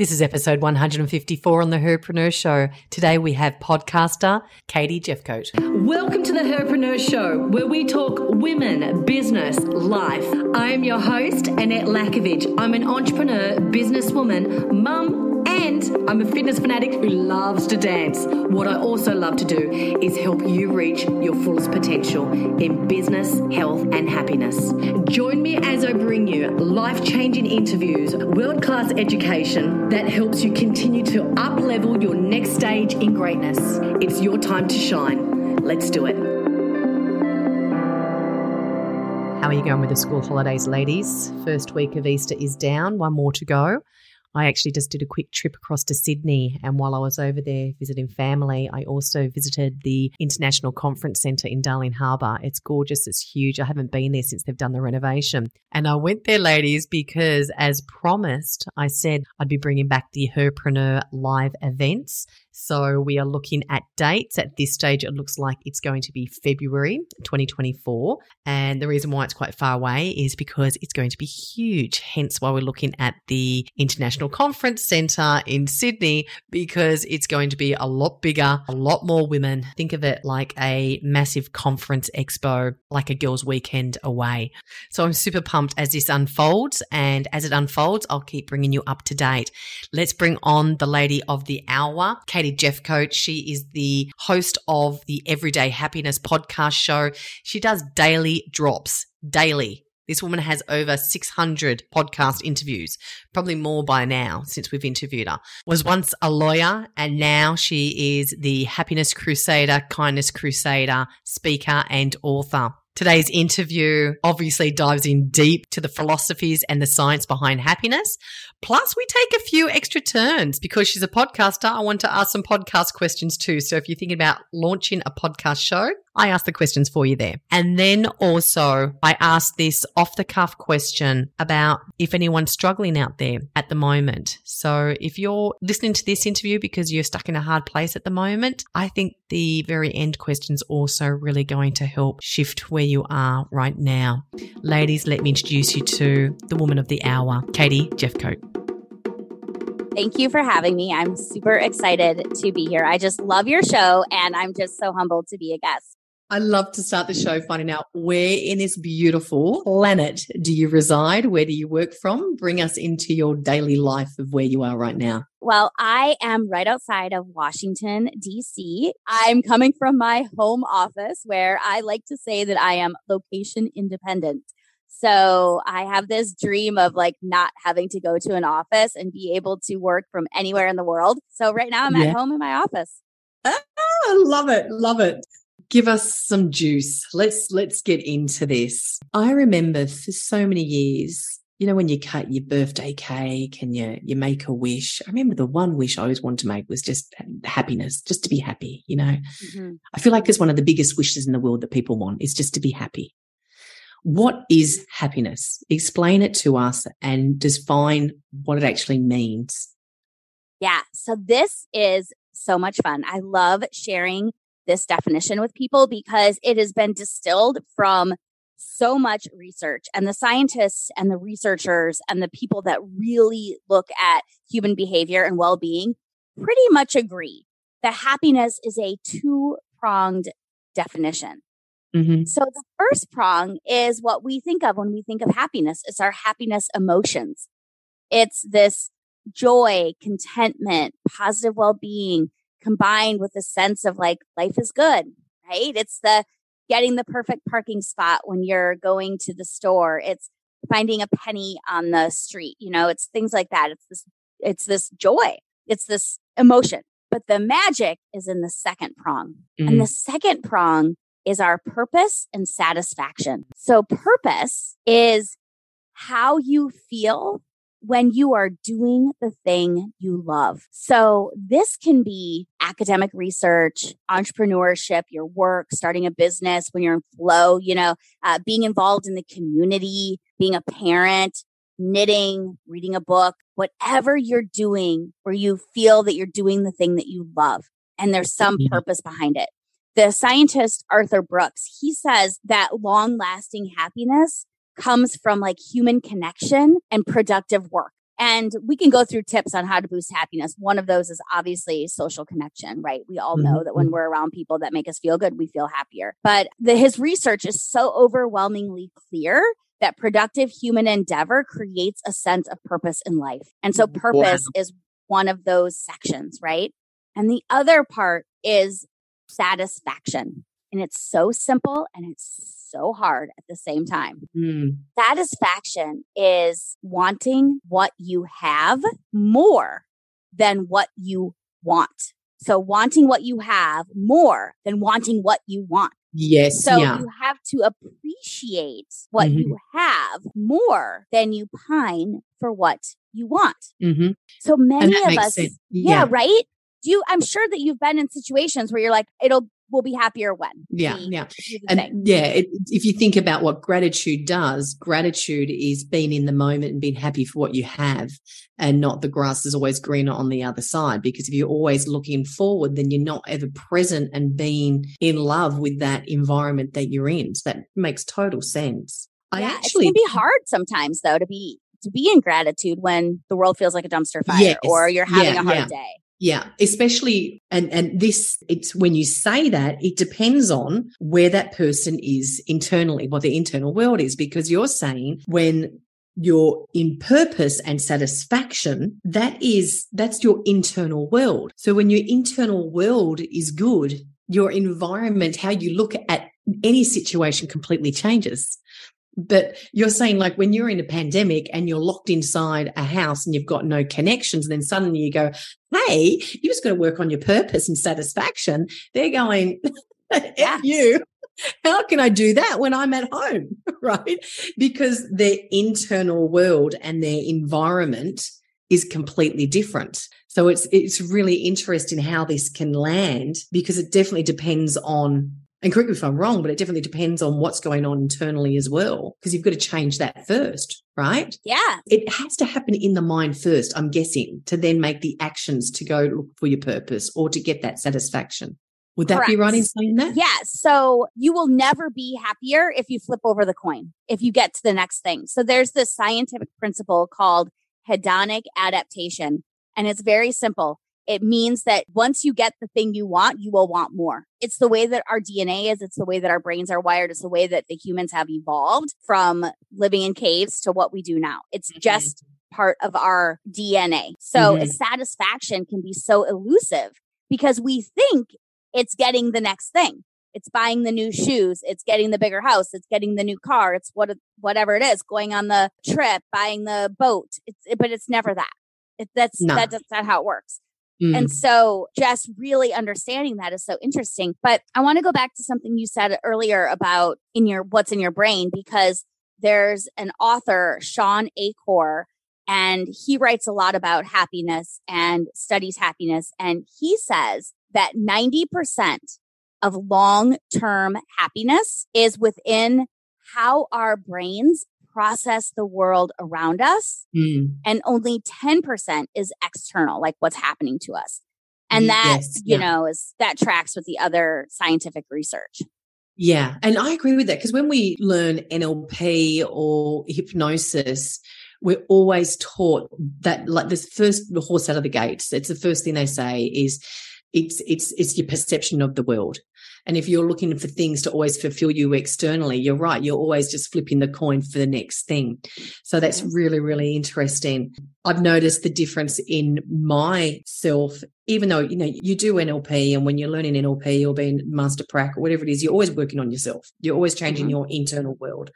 This is episode 154 on the Herpreneur Show. Today we have podcaster Katie Jefcoat. Welcome to the Herpreneur Show, where we talk women, business, life. I am your host, Annette Lakovich. I'm an entrepreneur, businesswoman, mum, I'm a fitness fanatic who loves to dance. What I also love to do is help you reach your fullest potential in business, health, and happiness. Join me as I bring you life changing interviews, world class education that helps you continue to up level your next stage in greatness. It's your time to shine. Let's do it. How are you going with the school holidays, ladies? First week of Easter is down, one more to go. I actually just did a quick trip across to Sydney. And while I was over there visiting family, I also visited the International Conference Centre in Darling Harbour. It's gorgeous, it's huge. I haven't been there since they've done the renovation. And I went there, ladies, because as promised, I said I'd be bringing back the Herpreneur live events. So we are looking at dates. At this stage, it looks like it's going to be February 2024. And the reason why it's quite far away is because it's going to be huge. Hence why we're looking at the International Conference Centre in Sydney, because it's going to be a lot bigger, a lot more women. Think of it like a massive conference expo, like a girls' weekend away. So I'm super pumped as this unfolds. And as it unfolds, I'll keep bringing you up to date. Let's bring on the lady of the hour, Katie Jefcoat. She is the host of the Everyday Happiness podcast show. She does daily drops, daily. This woman has over 600 podcast interviews, probably more by now since we've interviewed her. Was once a lawyer and now she is the happiness crusader, kindness crusader, speaker and author. Today's interview obviously dives in deep to the philosophies and the science behind happiness. Plus, we take a few extra turns because she's a podcaster. I want to ask some podcast questions too. So if you're thinking about launching a podcast show, I ask the questions for you there. And then also I asked this off the cuff question about if anyone's struggling out there at the moment. So if you're listening to this interview because you're stuck in a hard place at the moment, I think the very end question's also really going to help shift where you are right now. Ladies, let me introduce you to the woman of the hour, Katie Jefcoat. Thank you for having me. I'm super excited to be here. I just love your show and I'm just so humbled to be a guest. I love to start the show finding out where in this beautiful planet do you reside? Where do you work from? Bring us into your daily life of where you are right now. Well, I am right outside of Washington, DC. I'm coming from my home office where I like to say that I am location independent. So I have this dream of like not having to go to an office and be able to work from anywhere in the world. So right now I'm yeah. at home in my office. Ah, I love it. Love it give us some juice. Let's let's get into this. I remember for so many years, you know, when you cut your birthday cake and you you make a wish. I remember the one wish I always wanted to make was just happiness, just to be happy. You know, mm-hmm. I feel like it's one of the biggest wishes in the world that people want is just to be happy. What is happiness? Explain it to us and define what it actually means. Yeah. So this is so much fun. I love sharing this definition with people because it has been distilled from so much research and the scientists and the researchers and the people that really look at human behavior and well-being pretty much agree that happiness is a two-pronged definition. Mm-hmm. So the first prong is what we think of when we think of happiness. It's our happiness emotions. It's this joy, contentment, positive well-being, combined with a sense of like life is good, right? It's the getting the perfect parking spot when you're going to the store. It's finding a penny on the street. You know, it's things like that. It's this, it's this joy. It's this emotion. But the magic is in the second prong. Mm. And the second prong is our purpose and satisfaction. So purpose is how you feel when you are doing the thing you love. So this can be academic research, entrepreneurship, your work, starting a business when you're in flow, you know, uh, being involved in the community, being a parent, knitting, reading a book, whatever you're doing where you feel that you're doing the thing that you love and there's some yeah. purpose behind it. The scientist Arthur Brooks, he says that long lasting happiness comes from like human connection and productive work. And we can go through tips on how to boost happiness. One of those is obviously social connection, right? We all know that when Mhm. we're around people that make us feel good, we feel happier. But the, his research is so overwhelmingly clear that productive human endeavor creates a sense of purpose in life. And so purpose is one of those sections, right? And the other part is satisfaction. And it's so simple and it's so hard at the same time. Mm. Satisfaction is wanting what you have more than what you want. So wanting what you have more than wanting what you want. Yes. So yeah. you have to appreciate what Mhm. you have more than you pine for what you want. hmm So many of us, sense. yeah, right? Do you, I'm sure that you've been in situations where you're like, it'll, we'll be happier when. Yeah. we Yeah. And thing. yeah, it, if you think about what gratitude does, gratitude is being in the moment and being happy for what you have and not the grass is always greener on the other side. Because if you're always looking forward, then you're not ever present and being in love with that environment that you're in. So that makes total sense. I yeah, actually it can be hard sometimes though to be to be in gratitude when the world feels like a dumpster fire Yes. or you're having Yeah, a hard yeah. day. Yeah, especially and and this it's when you say that it depends on where that person is internally, what the internal world is because you're saying when you're in purpose and satisfaction, that is that's your internal world. So when your internal world is good, your environment, how you look at any situation completely changes. But you're saying like when you're in a pandemic and you're locked inside a house and you've got no connections, and then suddenly you go, Hey, you just got to work on your purpose and satisfaction. They're going, F you. How can I do that when I'm at home? Right. Because their internal world and their environment is completely different. So it's it's really interesting how this can land because it definitely depends on and correct me if I'm wrong, but it definitely depends on what's going on internally as well. Because you've got to change that first, right? Yeah. It has to happen in the mind first, I'm guessing, to then make the actions to go look for your purpose or to get that satisfaction. Would that be right in saying that? Yeah. So you will never be happier if you flip over the coin, if you get to the next thing. So there's this scientific principle called hedonic adaptation. And it's very simple. It means that once you get the thing you want, you will want more. It's the way that our DNA is. It's the way that our brains are wired. It's the way that the humans have evolved from living in caves to what we do now. It's Mhm. just part of our DNA. So Mhm. satisfaction can be so elusive because we think it's getting the next thing. It's buying the new shoes. It's getting the bigger house. It's getting the new car. It's what, whatever it is, going on the trip, buying the boat. It's, but it's never that. It, that's, No. that, that's not how it works. Mm. And so just really understanding that is so interesting. But I want to go back to something you said earlier about in your, what's in your brain, because there's an author, Shawn Achor, and he writes a lot about happiness and studies happiness. And he says that 90% of long term happiness is within how our brains process the world around us Mm. and only 10% is external, like what's happening to us. And that, Yes, you yeah. know, is that tracks with the other scientific research. Yeah. And I agree with that because when we learn NLP or hypnosis, we're always taught that like this first the horse out of the gates. It's the first thing they say is it's it's it's your perception of the world. And if you're looking for things to always fulfill you externally, you're right. You're always just flipping the coin for the next thing. So that's really, really interesting. I've noticed the difference in myself, even though, you know, you do NLP and when you're learning NLP or being master prac or whatever it is, you're always working on yourself. You're always changing Mhm. your internal world.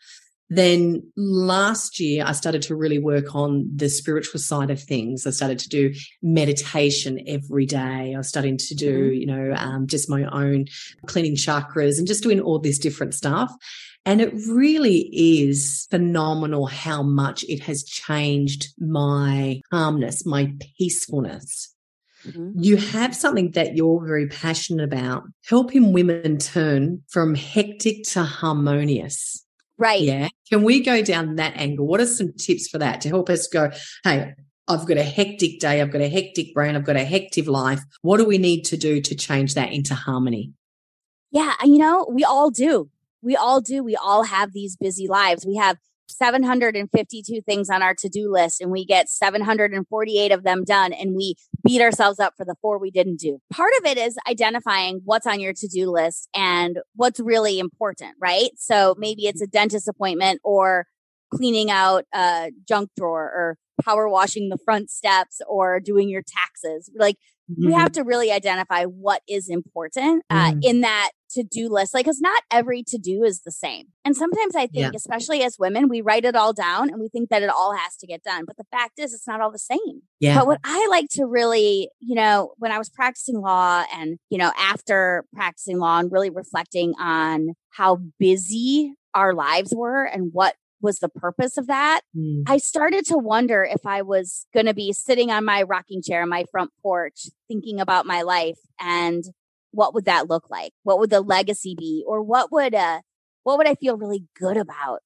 Then last year, I started to really work on the spiritual side of things. I started to do meditation every day. I was starting to do, you know, um, just my own cleaning chakras and just doing all this different stuff. And it really is phenomenal how much it has changed my calmness, my peacefulness you have something that you're very passionate about, helping women turn from hectic to harmonious. Right. Yeah. Can we go down that angle? What are some tips for that to help us go, hey, I've got a hectic day, I've got a hectic brain, I've got a hectic life. What do we need to do to change that into harmony? Yeah. You know, we all do. We all do. We all have these busy lives. We have 752 things on our to-do list and we get 748 of them done and we beat ourselves up for the four we didn't do. Part of it is identifying what's on your to-do list and what's really important, right? So maybe it's a dentist appointment or cleaning out a junk drawer or power washing the front steps or doing your taxes. Like mm-hmm. we have to really identify what is important uh, mm. in that to-do list. Like, cause not every to-do is the same. And sometimes I think, yeah. especially as women, we write it all down and we think that it all has to get done. But the fact is it's not all the same. Yeah. But what I like to really, you know, when I was practicing law and, you know, after practicing law and really reflecting on how busy our lives were and what was the purpose of that. Mm. I started to wonder if I was going to be sitting on my rocking chair on my front porch thinking about my life and what would that look like? What would the legacy be? Or what would uh what would I feel really good about?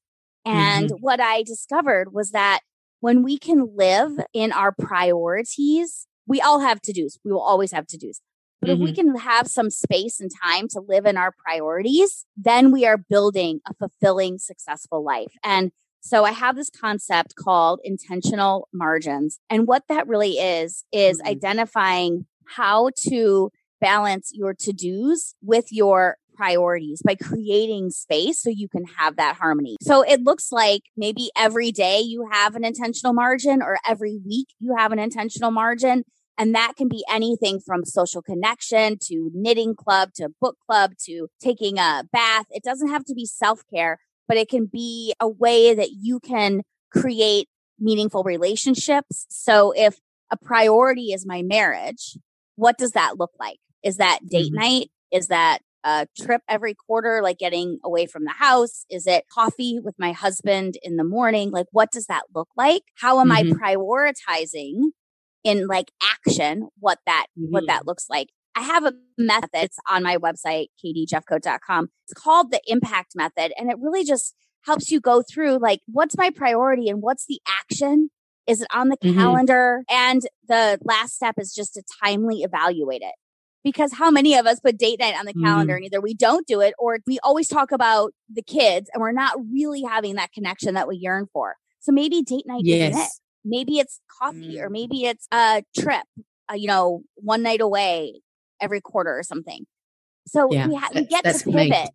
And mm-hmm. what I discovered was that when we can live in our priorities, we all have to-dos. We will always have to-dos. But mm-hmm. if we mm-hmm. can have some space and time to live in our priorities, then we are building a fulfilling, successful life. And so I have this concept called intentional margins. And what that really is, is mm-hmm. identifying how to balance your to dos with your priorities by creating space so you can have that harmony. So it looks like maybe every day you have an intentional margin or every week you have an intentional margin. And that can be anything from social connection to knitting club to book club to taking a bath. It doesn't have to be self care, but it can be a way that you can create meaningful relationships. So if a priority is my marriage, what does that look like? Is that date mm-hmm. night? Is that a trip every quarter, like getting away from the house? Is it coffee with my husband in the morning? Like, what does that look like? How am mm-hmm. I prioritizing in like action what that mm-hmm. what that looks like. I have a method. It's on my website, katiejefcoat.com. It's called the impact method. And it really just helps you go through like, what's my priority and what's the action? Is it on the mm-hmm. calendar? And the last step is just to timely evaluate it. Because how many of us put date night on the calendar mm-hmm. and either we don't do it or we always talk about the kids and we're not really having that connection that we yearn for. So maybe date night yes. isn't it. Maybe it's coffee mm. or maybe it's a trip, uh, you know, one night away every quarter or something. So yeah, we, ha- we get to pivot. Me.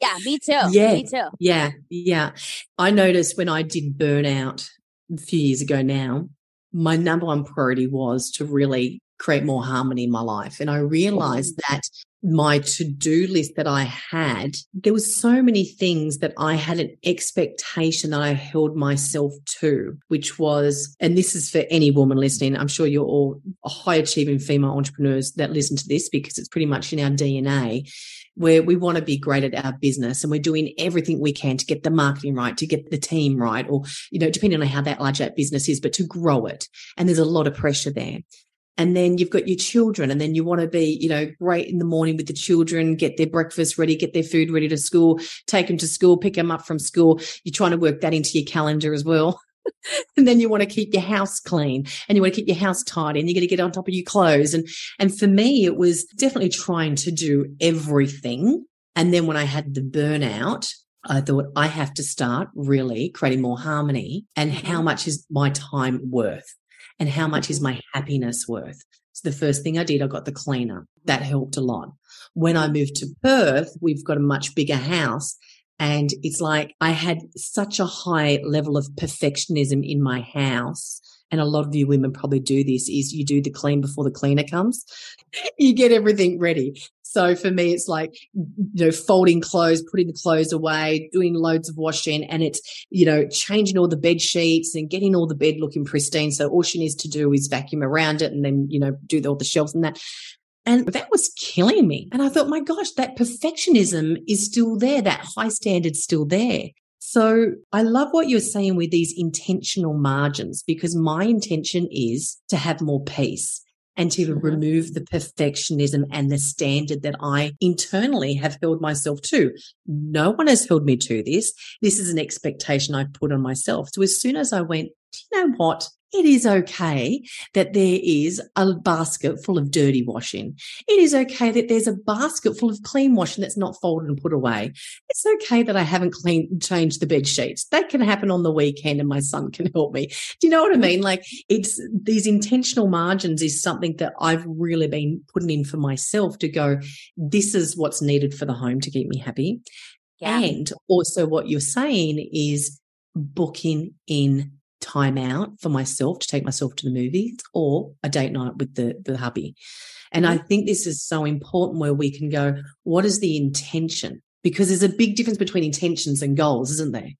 Yeah, me too. Yeah, me too. Yeah, yeah. I noticed when I did burnout a few years ago now, my number one priority was to really create more harmony in my life. And I realized mm. that my to-do list that I had, there was so many things that I had an expectation that I held myself to, which was, and this is for any woman listening. I'm sure you're all high achieving female entrepreneurs that listen to this because it's pretty much in our DNA where we want to be great at our business and we're doing everything we can to get the marketing right, to get the team right, or, you know, depending on how that large that business is, but to grow it. And there's a lot of pressure there and then you've got your children and then you want to be you know great in the morning with the children get their breakfast ready get their food ready to school take them to school pick them up from school you're trying to work that into your calendar as well and then you want to keep your house clean and you want to keep your house tidy and you're going to get on top of your clothes and and for me it was definitely trying to do everything and then when i had the burnout I thought I have to start really creating more harmony and how mm-hmm. much is my time worth? And how much is my happiness worth? So the first thing I did, I got the cleaner. That helped a lot. When I moved to Perth, we've got a much bigger house. And it's like I had such a high level of perfectionism in my house. And a lot of you women probably do this is you do the clean before the cleaner comes. you get everything ready. So for me, it's like, you know, folding clothes, putting the clothes away, doing loads of washing and it's, you know, changing all the bed sheets and getting all the bed looking pristine. So all she needs to do is vacuum around it and then, you know, do all the shelves and that. And that was killing me. And I thought, my gosh, that perfectionism is still there. That high standard's still there. So I love what you're saying with these intentional margins because my intention is to have more peace and to mm-hmm. remove the perfectionism and the standard that I internally have held myself to. No one has held me to this. This is an expectation I put on myself. So as soon as I went, do you know what? It is okay that there is a basket full of dirty washing. It is okay that there's a basket full of clean washing that's not folded and put away. It's okay that I haven't cleaned, changed the bed sheets. That can happen on the weekend and my son can help me. Do you know what I mean? Like it's these intentional margins is something that I've really been putting in for myself to go, this is what's needed for the home to keep me happy. Yeah. And also what you're saying is booking in time out for myself to take myself to the movies or a date night with the, the hubby. And I mm-hmm. think this is so important where we can go, what is the intention? Because there's a big difference between intentions and goals, isn't there?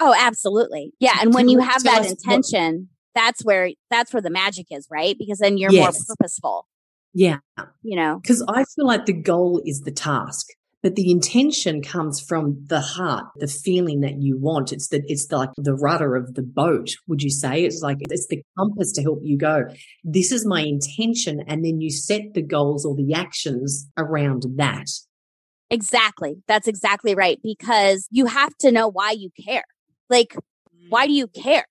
Oh, absolutely. Yeah. And when you have that intention, that's where that's where the magic is, right? Because then you're yes. more purposeful. Yeah. You know, because I feel like the goal is the task but the intention comes from the heart, the feeling that you want. It's the, it's the, like the rudder of the boat. Would you say it's like, it's the compass to help you go. This is my intention. And then you set the goals or the actions around that. Exactly. That's exactly right. Because you have to know why you care. Like, why do you care?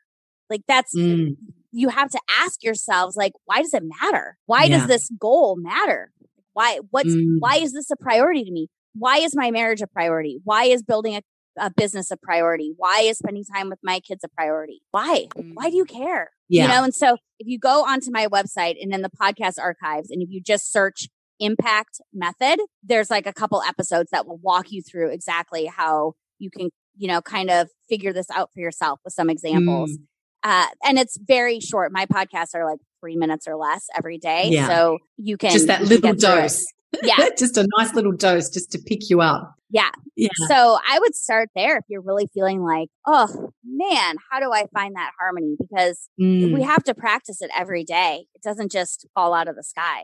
Like that's, mm. you have to ask yourselves, like, why does it matter? Why yeah. does this goal matter? Why, what's, mm. why is this a priority to me? Why is my marriage a priority? Why is building a, a business a priority? Why is spending time with my kids a priority? Why? Why do you mm. care? Yeah. You know, and so if you go onto my website and in the podcast archives, and if you just search impact method, there's like a couple episodes that will walk you through exactly how you can, you know, kind of figure this out for yourself with some examples. Mm. Uh, and it's very short. My podcasts are like three minutes or less every day. Yeah. So you can just that little dose. Yeah. just a nice little dose just to pick you up. Yeah. Yeah. So I would start there if you're really feeling like, oh man, how do I find that harmony? Because mm. we have to practice it every day. It doesn't just fall out of the sky.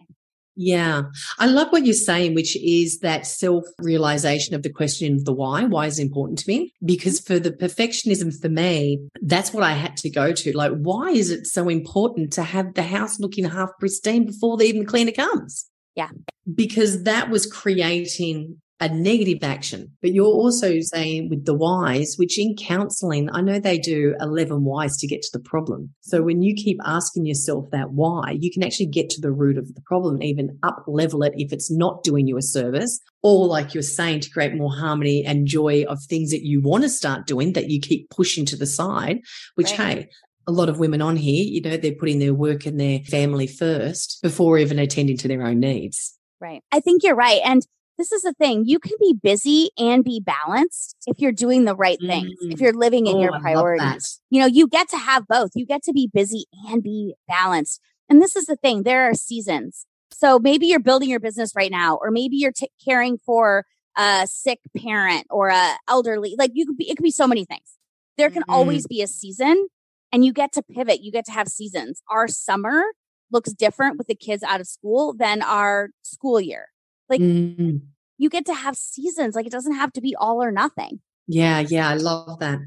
Yeah. I love what you're saying, which is that self realization of the question of the why. Why is important to me? Because for the perfectionism for me, that's what I had to go to. Like, why is it so important to have the house looking half pristine before the even cleaner comes? Yeah. Because that was creating a negative action. But you're also saying with the whys, which in counseling, I know they do 11 whys to get to the problem. So when you keep asking yourself that why, you can actually get to the root of the problem, even up level it if it's not doing you a service, or like you're saying, to create more harmony and joy of things that you want to start doing that you keep pushing to the side, which, right. hey, a lot of women on here, you know, they're putting their work and their family first before even attending to their own needs. Right. I think you're right. And this is the thing you can be busy and be balanced if you're doing the right things, mm-hmm. if you're living in oh, your priorities. You know, you get to have both. You get to be busy and be balanced. And this is the thing there are seasons. So maybe you're building your business right now, or maybe you're t- caring for a sick parent or a elderly. Like you could be, it could be so many things. There can mm-hmm. always be a season and you get to pivot. You get to have seasons. Our summer looks different with the kids out of school than our school year. Like mm-hmm. you get to have seasons. Like it doesn't have to be all or nothing. Yeah, yeah, I love that.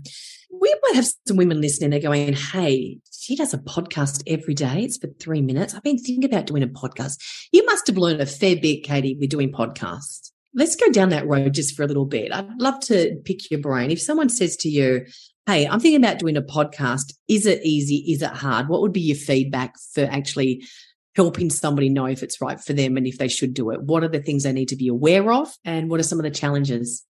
We might have some women listening. They're going, "Hey, she does a podcast every day. It's for three minutes. I've been thinking about doing a podcast. You must have learned a fair bit, Katie, We're doing podcasts. Let's go down that road just for a little bit. I'd love to pick your brain. If someone says to you, Hey, I'm thinking about doing a podcast. Is it easy? Is it hard? What would be your feedback for actually helping somebody know if it's right for them and if they should do it? What are the things they need to be aware of? And what are some of the challenges?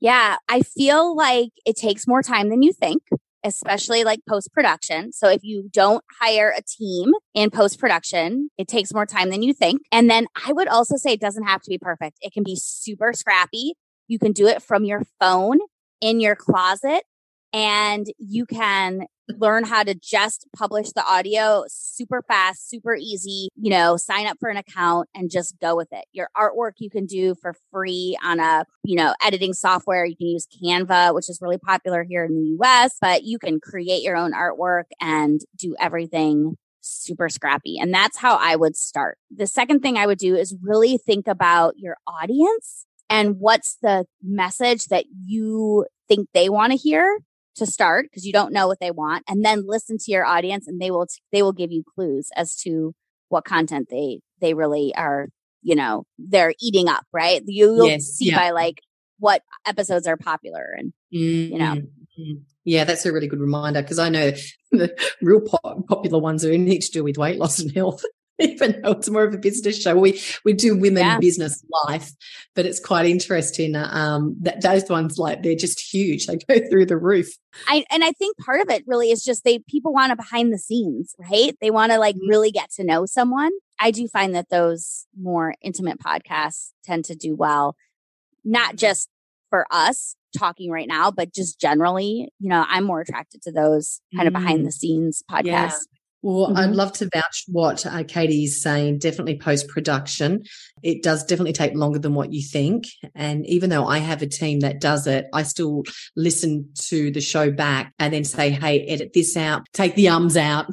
Yeah, I feel like it takes more time than you think, especially like post production. So if you don't hire a team in post production, it takes more time than you think. And then I would also say it doesn't have to be perfect. It can be super scrappy. You can do it from your phone in your closet and you can learn how to just publish the audio super fast, super easy, you know, sign up for an account and just go with it. Your artwork you can do for free on a, you know, editing software. You can use Canva, which is really popular here in the US, but you can create your own artwork and do everything super scrappy. And that's how I would start. The second thing I would do is really think about your audience and what's the message that you think they want to hear to start because you don't know what they want and then listen to your audience and they will they will give you clues as to what content they they really are you know they're eating up right you, will yes, see yeah. by like what episodes are popular and mm-hmm. you know mm-hmm. Mm. Yeah, that's a really good reminder because I know the real pop- popular ones are anything to do with weight loss and health. Even though it's more of a business show, we we do women yeah. business life, but it's quite interesting. Um, that those ones like they're just huge; they go through the roof. I and I think part of it really is just they people want to behind the scenes, right? They want to like mm-hmm. really get to know someone. I do find that those more intimate podcasts tend to do well, not just for us talking right now, but just generally, you know, I'm more attracted to those kind of behind the mm. scenes podcasts. Yeah. Well, mm-hmm. I'd love to vouch what uh, Katie is saying. Definitely post production. It does definitely take longer than what you think. And even though I have a team that does it, I still listen to the show back and then say, Hey, edit this out, take the ums out.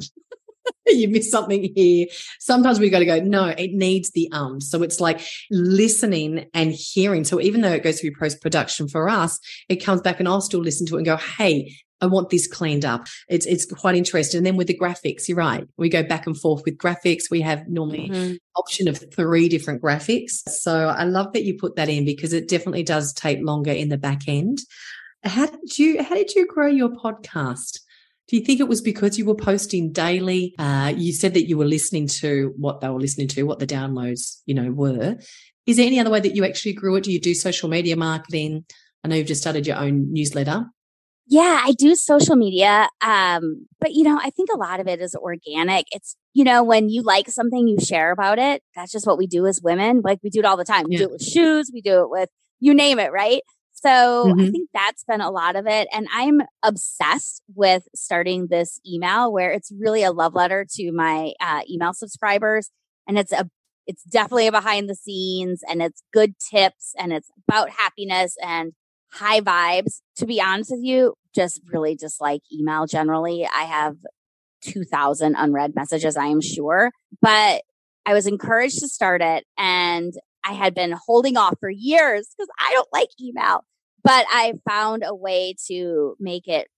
you missed something here. Sometimes we got to go, no, it needs the ums. So it's like listening and hearing. So even though it goes through post production for us, it comes back and I'll still listen to it and go, hey, I want this cleaned up. It's it's quite interesting. And then with the graphics, you're right. We go back and forth with graphics. We have normally mm-hmm. option of three different graphics. So I love that you put that in because it definitely does take longer in the back end. How did you how did you grow your podcast? Do you think it was because you were posting daily? Uh, you said that you were listening to what they were listening to, what the downloads, you know, were. Is there any other way that you actually grew it? Do you do social media marketing? I know you've just started your own newsletter. Yeah, I do social media. Um, but you know, I think a lot of it is organic. It's, you know, when you like something, you share about it. That's just what we do as women. Like we do it all the time. We yeah. do it with shoes. We do it with you name it, right? So mm-hmm. I think that's been a lot of it. And I'm obsessed with starting this email where it's really a love letter to my uh, email subscribers. And it's a, it's definitely a behind the scenes and it's good tips and it's about happiness and high vibes. To be honest with you, just really dislike email generally. I have 2000 unread messages, I am sure, but I was encouraged to start it and I had been holding off for years because I don't like email but I found a way to make it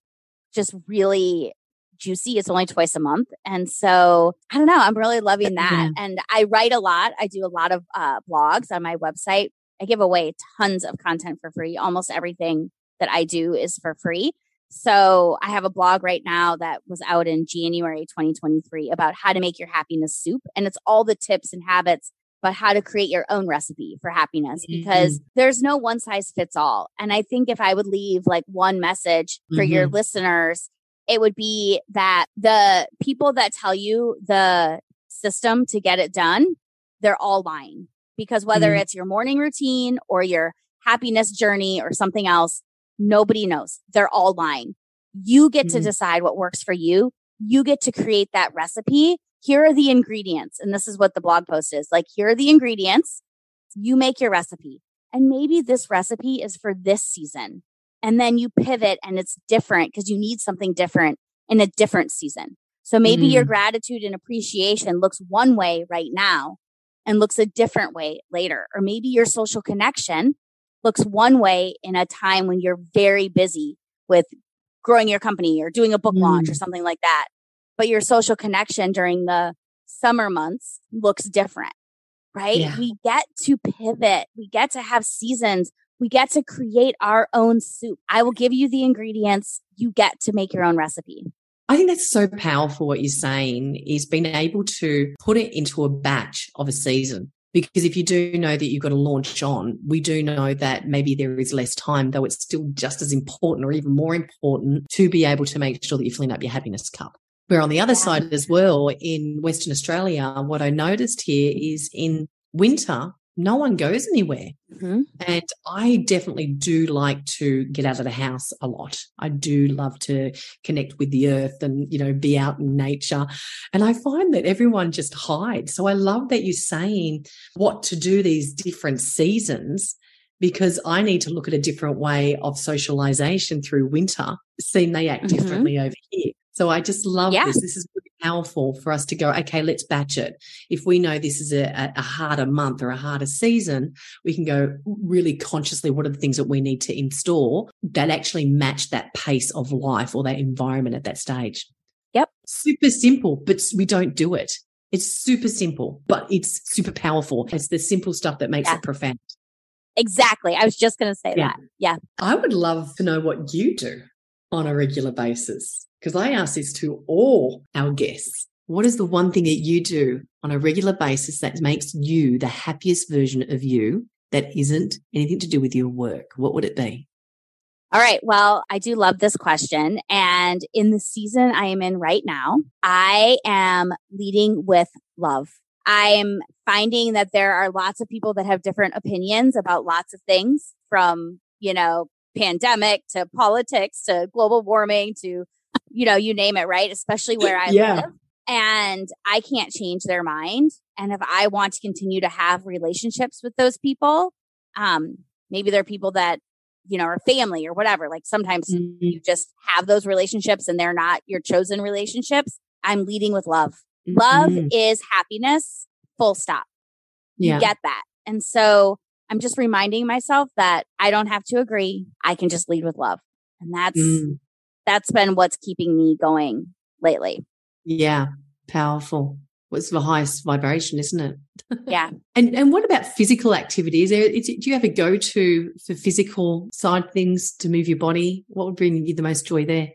just really juicy. It's only twice a month. And so I don't know. I'm really loving that. Yeah. And I write a lot. I do a lot of uh, blogs on my website. I give away tons of content for free. Almost everything that I do is for free. So I have a blog right now that was out in January 2023 about how to make your happiness soup. And it's all the tips and habits but how to create your own recipe for happiness because mm-hmm. there's no one size fits all. And I think if I would leave like one message for mm-hmm. your listeners, it would be that the people that tell you the system to get it done, they're all lying because whether mm-hmm. it's your morning routine or your happiness journey or something else, nobody knows. They're all lying. You get to mm-hmm. decide what works for you. You get to create that recipe here are the ingredients. And this is what the blog post is like, here are the ingredients. You make your recipe. And maybe this recipe is for this season. And then you pivot and it's different because you need something different in a different season. So maybe mm. your gratitude and appreciation looks one way right now and looks a different way later. Or maybe your social connection looks one way in a time when you're very busy with growing your company or doing a book mm. launch or mm. something like that but your social connection during the summer months looks different, right? Yeah. We get to pivot. We get to have seasons. We get to create our own soup. I will give you the ingredients. You get to make your own recipe. I think that's so powerful what you're saying is being able to put it into a batch of a season. Because if you do know that you've got to launch on, we do know that maybe there is less time, though it's still just as important or even more important to be able to make sure that you're filling up your happiness cup. We're on the other side as well, in Western Australia, what I noticed here is in winter, no one goes anywhere. Mm-hmm. And I definitely do like to get out of the house a lot. I do love to connect with the earth and, you know, be out in nature. And I find that everyone just hides. So I love that you're saying what to do these different seasons because I need to look at a different way of socialization through winter, seeing they act mm-hmm. differently over here. So I just love yeah. this. This is powerful for us to go, okay, let's batch it. If we know this is a, a, harder month or a harder season, we can go really consciously, what are the things that we need to install that actually match that pace of life or that environment at that stage? Yep. Super simple, but we don't do it. It's super simple, but it's super powerful. It's the simple stuff that makes yeah. it profound. Exactly. I was just going to say yeah. that. Yeah. I would love to know what you do on a regular basis? Because I ask this to all our guests. What is the one thing that you do on a regular basis that makes you the happiest version of you that isn't anything to do with your work? What would it be? All right. Well, I do love this question. And in the season I am in right now, I am leading with love. I'm finding that there are lots of people that have different opinions about lots of things from, you know, pandemic to politics to global warming to, you know, you name it, right? Especially where I yeah. live. And I can't change their mind. And if I want to continue to have relationships with those people, um, maybe they're people that, you know, are family or whatever. Like sometimes mm-hmm. you just have those relationships and they're not your chosen relationships. I'm leading with love. Mm-hmm. Love is happiness, full stop. Yeah. You get that. And so I'm just reminding myself that I don't have to agree. I can just lead with love. And that's, mm. that's been what's keeping me going lately. Yeah. Powerful. What's the highest vibration, isn't it? Yeah. and and what about physical activities? do you have a go to for physical side things to move your body? What would bring you the most joy there?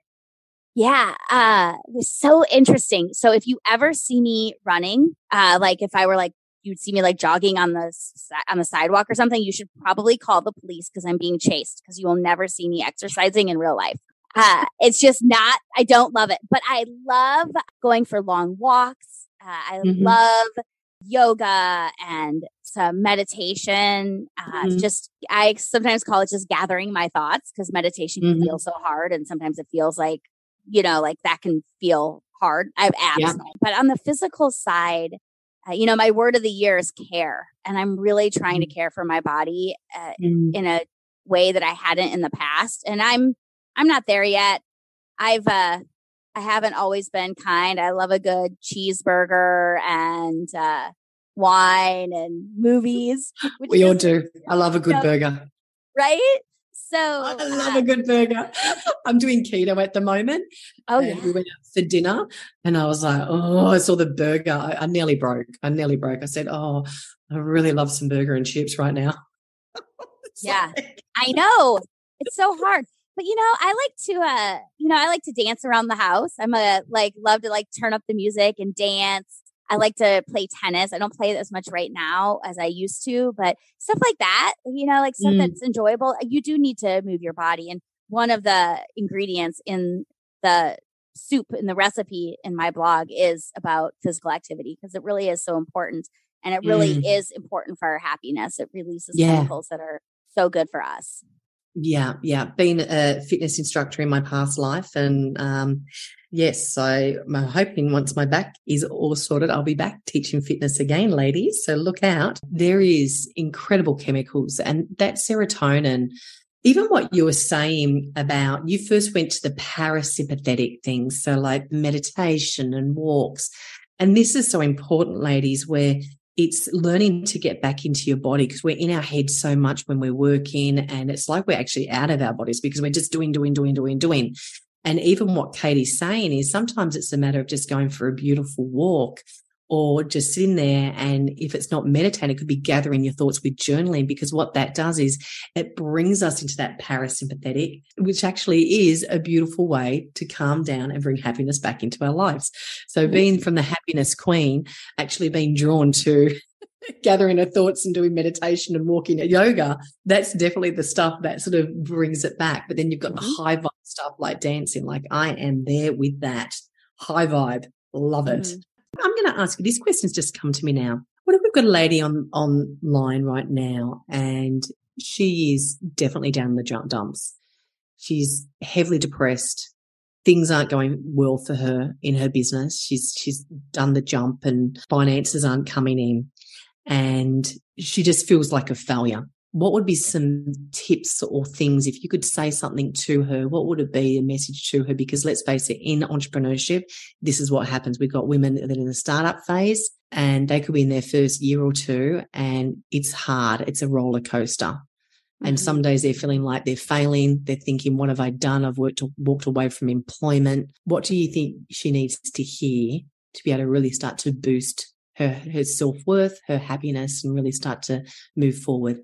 Yeah, uh, it was so interesting. So if you ever see me running, uh, like if I were like, you'd see me like jogging on the on the sidewalk or something, you should probably call the police because I'm being chased because you will never see me exercising in real life. Uh, it's just not. I don't love it, but I love going for long walks. Uh, I mm-hmm. love yoga and some meditation. Uh, mm-hmm. Just, I sometimes call it just gathering my thoughts because meditation mm-hmm. can feel so hard. And sometimes it feels like you know, like that can feel hard. I have abs. Yeah. But on the physical side, uh, you know, my word of the year is care. And I'm really trying to mm. care for my body uh, mm. in a way that I hadn't in the past. And I'm, I'm not there yet. I've, uh, I haven't always been kind. I love a good cheeseburger and, uh, wine and movies. We all do. I love a good you know, burger. Right? So I love uh, a good burger. I'm doing keto at the moment. Oh yeah. We went out for dinner and I was like, oh, I saw the burger. I, I nearly broke. I nearly broke. I said, oh, I really love some burger and chips right now. yeah, like- I know. It's so hard. But you know, I like to uh, you know, I like to dance around the house. I'm a like love to like turn up the music and dance I like to play tennis. I don't play it as much right now as I used to, but stuff like that, you know, like stuff mm. that's enjoyable. You do need to move your body. And one of the ingredients in the soup in the recipe in my blog is about physical activity because it really is so important. And it really mm. is important for our happiness. It releases yeah. chemicals that are so good for us. Yeah, yeah. Been a fitness instructor in my past life and um, Yes, so I'm hoping once my back is all sorted, I'll be back teaching fitness again, ladies. So look out. There is incredible chemicals and that serotonin, even what you were saying about you first went to the parasympathetic things. So like meditation and walks. And this is so important, ladies, where it's learning to get back into your body because we're in our head so much when we're working and it's like we're actually out of our bodies because we're just doing, doing, doing, doing, doing. And even what Katie's saying is sometimes it's a matter of just going for a beautiful walk or just sitting there. And if it's not meditating, it could be gathering your thoughts with journaling, because what that does is it brings us into that parasympathetic, which actually is a beautiful way to calm down and bring happiness back into our lives. So being from the happiness queen, actually being drawn to gathering her thoughts and doing meditation and walking at yoga, that's definitely the stuff that sort of brings it back. But then you've got the mm-hmm. high vibe stuff like dancing. Like I am there with that high vibe. Love it. Mm-hmm. I'm going to ask you, this question's just come to me now. What if we've got a lady on online right now and she is definitely down in the dumps. She's heavily depressed. Things aren't going well for her in her business. She's she's done the jump and finances aren't coming in and she just feels like a failure. What would be some tips or things if you could say something to her? What would it be a message to her? Because let's face it, in entrepreneurship, this is what happens. We've got women that are in the startup phase and they could be in their first year or two and it's hard. It's a roller coaster. And mm-hmm. some days they're feeling like they're failing. They're thinking, what have I done? I've worked, walked away from employment. What do you think she needs to hear to be able to really start to boost her her self-worth, her happiness and really start to move forward.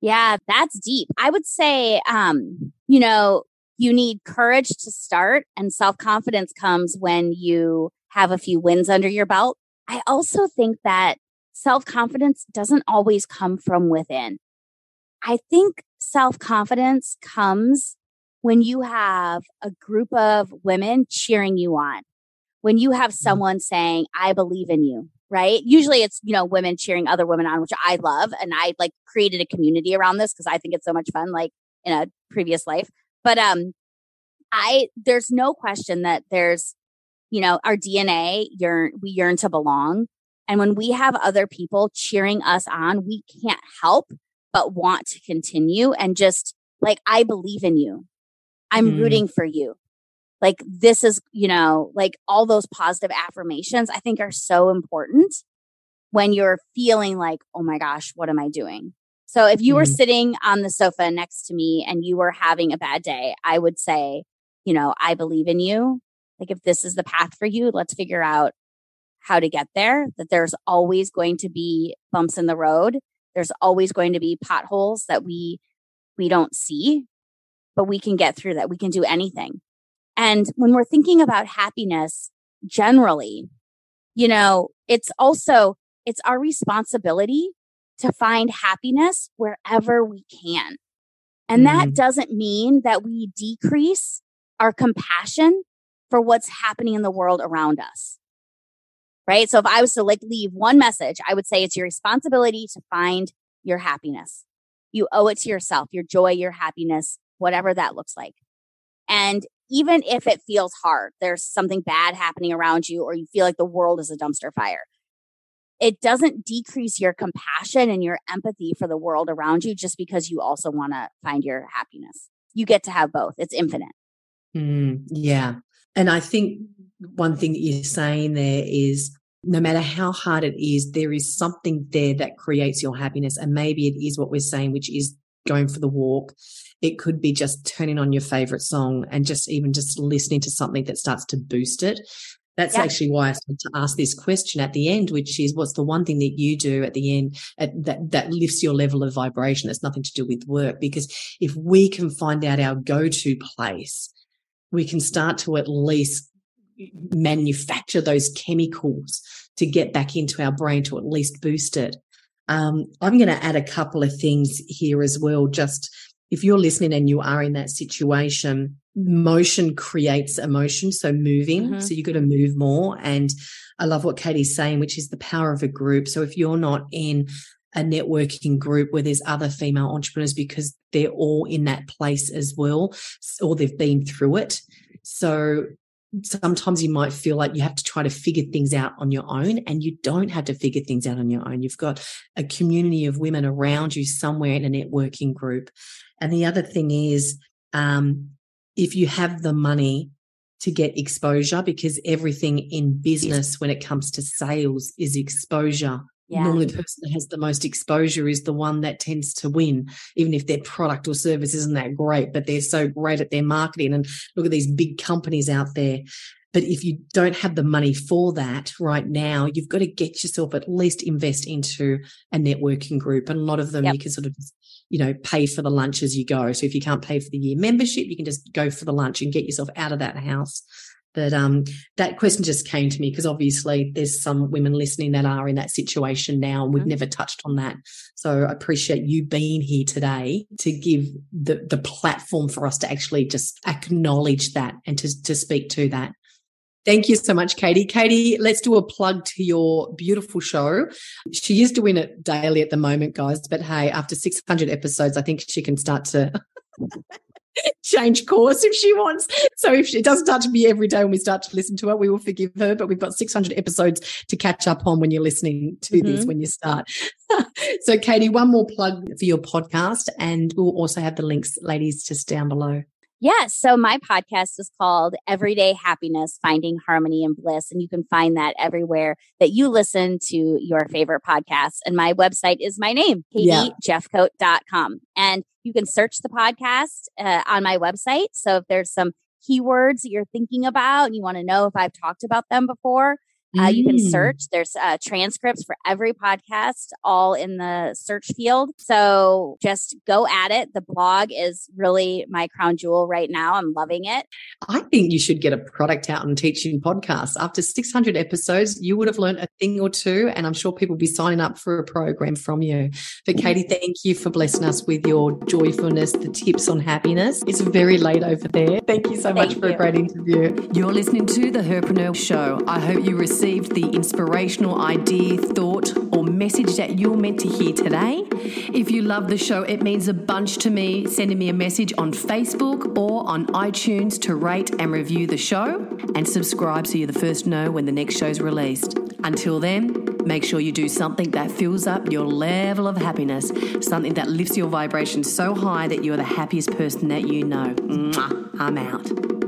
Yeah, that's deep. I would say um, you know, you need courage to start and self confidence comes when you have a few wins under your belt. I also think that self confidence doesn't always come from within. I think self confidence comes when you have a group of women cheering you on, when you have mm-hmm. someone saying, I believe in you, right? Usually it's, you know, women cheering other women on, which I love. And I like created a community around this because I think it's so much fun, like in a previous life. But, um, I, there's no question that there's, you know, our DNA yearn, we yearn to belong. And when we have other people cheering us on, we can't help but want to continue and just like, I believe in you. I'm mm. rooting for you. Like this is, you know, like all those positive affirmations I think are so important when you're feeling like, oh my gosh, what am I doing? So if you mm. were sitting on the sofa next to me and you were having a bad day, I would say, you know, I believe in you. Like if this is the path for you, let's figure out how to get there, that there's always going to be bumps in the road. There's always going to be potholes that we we don't see, but we can get through that. We can do anything. And when we're thinking about happiness generally, you know, it's also, it's our responsibility to find happiness wherever we can. And mm-hmm. that doesn't mean that we decrease our compassion for what's happening in the world around us. Right. So if I was to like leave one message, I would say it's your responsibility to find your happiness. You owe it to yourself, your joy, your happiness, whatever that looks like. And even if it feels hard, there's something bad happening around you, or you feel like the world is a dumpster fire. It doesn't decrease your compassion and your empathy for the world around you just because you also want to find your happiness. You get to have both. It's infinite. Mm, yeah. And I think one thing that you're saying there is no matter how hard it is, there is something there that creates your happiness. And maybe it is what we're saying, which is going for the walk. It could be just turning on your favorite song and just even just listening to something that starts to boost it. That's yeah. actually why I started to ask this question at the end, which is what's the one thing that you do at the end at, that, that lifts your level of vibration? That's nothing to do with work. Because if we can find out our go-to place, we can start to at least manufacture those chemicals to get back into our brain to at least boost it. Um, I'm going to add a couple of things here as well. Just if you're listening and you are in that situation, motion creates emotion. So moving. Mm-hmm. So you've got to move more. And I love what Katie's saying, which is the power of a group. So if you're not in a networking group where there's other female entrepreneurs because they're all in that place as well, or they've been through it. So sometimes you might feel like you have to try to figure things out on your own and you don't have to figure things out on your own. You've got a community of women around you somewhere in a networking group. And the other thing is, um, if you have the money to get exposure, because everything in business when it comes to sales is exposure. Yeah. Normally, the person that has the most exposure is the one that tends to win, even if their product or service isn't that great, but they're so great at their marketing. And look at these big companies out there. But if you don't have the money for that right now, you've got to get yourself at least invest into a networking group. And a lot of them yep. you can sort of, you know, pay for the lunch as you go. So if you can't pay for the year membership, you can just go for the lunch and get yourself out of that house but um, that question just came to me because obviously there's some women listening that are in that situation now, and we've mm-hmm. never touched on that. So I appreciate you being here today to give the the platform for us to actually just acknowledge that and to to speak to that. Thank you so much, Katie. Katie, let's do a plug to your beautiful show. She is doing it daily at the moment, guys. But hey, after 600 episodes, I think she can start to change course if she wants. So if she, it doesn't start to be every day when we start to listen to her, we will forgive her. But we've got 600 episodes to catch up on when you're listening to mm-hmm. this when you start. so, Katie, one more plug for your podcast, and we'll also have the links, ladies, just down below. Yeah. So my podcast is called Everyday Happiness, Finding Harmony and Bliss. And you can find that everywhere that you listen to your favorite podcasts. And my website is my name, katiejefcoat.com. And you can search the podcast uh, on my website. So if there's some keywords that you're thinking about and you want to know if I've talked about them before, Uh, you can Mm. search. There's uh, transcripts for every podcast, all in the search field. So just go at it. The blog is really my crown jewel right now. I'm loving it. I think you should get a product out and teaching podcasts. After 600 episodes, you would have learned a thing or two, and I'm sure people will be signing up for a program from you. But Katie, thank you for blessing us with your joyfulness, the tips on happiness. It's very late over there. Thank you so much for you. a great interview. You're listening to The Herpreneur Show. I hope you received the inspirational idea, thought, or message that you're meant to hear today. If you love the show, it means a bunch to me sending me a message on Facebook or on iTunes to rate and review the show and subscribe so you're the first to know when the next show's released. Until then, make sure you do something that fills up your level of happiness, something that lifts your vibration so high that you're the happiest person that you know. Mwah. I'm out.